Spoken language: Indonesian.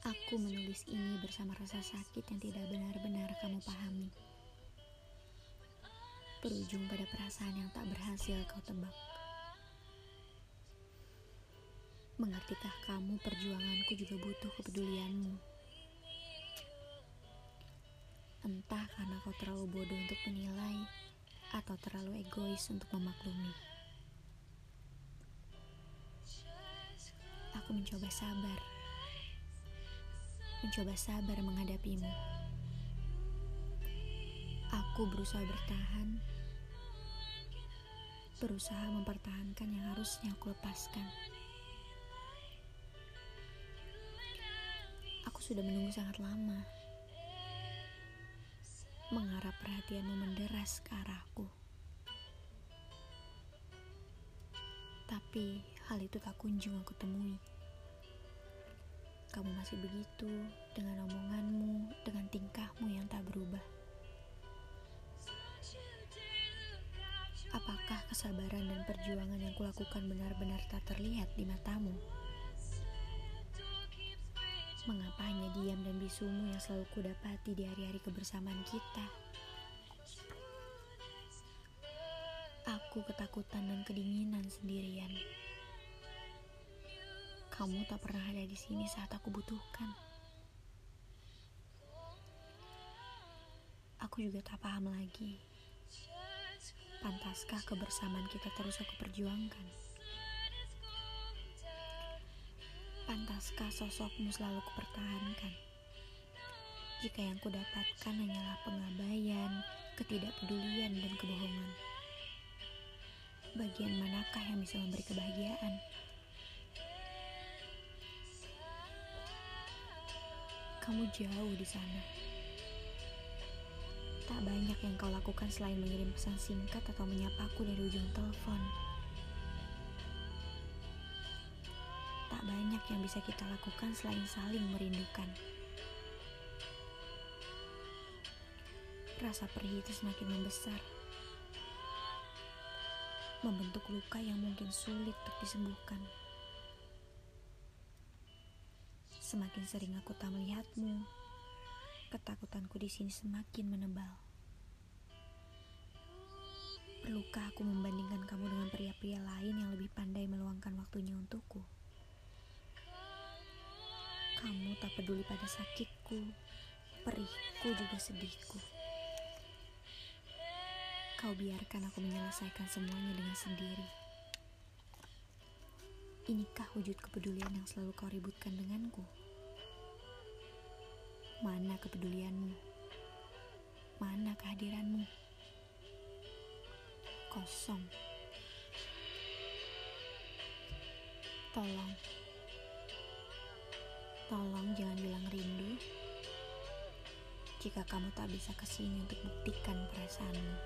Aku menulis ini bersama rasa sakit yang tidak benar-benar kamu pahami. Berujung pada perasaan yang tak berhasil kau tebak. Mengertikah kamu perjuanganku juga butuh kepedulianmu? Entah karena kau terlalu bodoh untuk menilai atau terlalu egois untuk memaklumi. Aku mencoba sabar. Mencoba sabar menghadapimu. Aku berusaha bertahan. Berusaha mempertahankan yang harusnya aku lepaskan. Aku sudah menunggu sangat lama. Mengharap perhatianmu menderas ke arahku. Tapi hal itu tak kunjung aku temui. Kamu masih begitu dengan omonganmu, dengan tingkahmu yang tak berubah. Apakah kesabaran dan perjuangan yang kulakukan benar-benar tak terlihat di matamu? Mengapa hanya diam dan bisumu yang selalu kudapati di hari-hari kebersamaan kita? Aku ketakutan dan kedinginan sendirian. Kamu tak pernah ada di sini saat aku butuhkan. Aku juga tak paham lagi. Pantaskah kebersamaan kita terus aku perjuangkan? Pantaskah sosokmu selalu kupertahankan? Jika yang kudapatkan hanyalah pengabaian, ketidakpedulian, dan kebohongan. Bagian manakah yang bisa memberi kebahagiaan? Kamu jauh di sana. Tak banyak yang kau lakukan selain mengirim pesan singkat atau menyapaku dari ujung telepon. Tak banyak yang bisa kita lakukan selain saling merindukan. Rasa perih itu semakin membesar. Membentuk luka yang mungkin sulit untuk disembuhkan. Semakin sering aku tak melihatmu, ketakutanku di sini semakin menebal. Perlukah aku membandingkan kamu dengan pria-pria lain yang lebih pandai meluangkan waktunya untukku? Kamu tak peduli pada sakitku, perihku juga sedihku. Kau biarkan aku menyelesaikan semuanya dengan sendiri. Inikah wujud kepedulian yang selalu kau ributkan denganku? Mana kepedulianmu? Mana kehadiranmu? Kosong. Tolong. Tolong jangan bilang rindu jika kamu tak bisa ke sini untuk buktikan perasaanmu.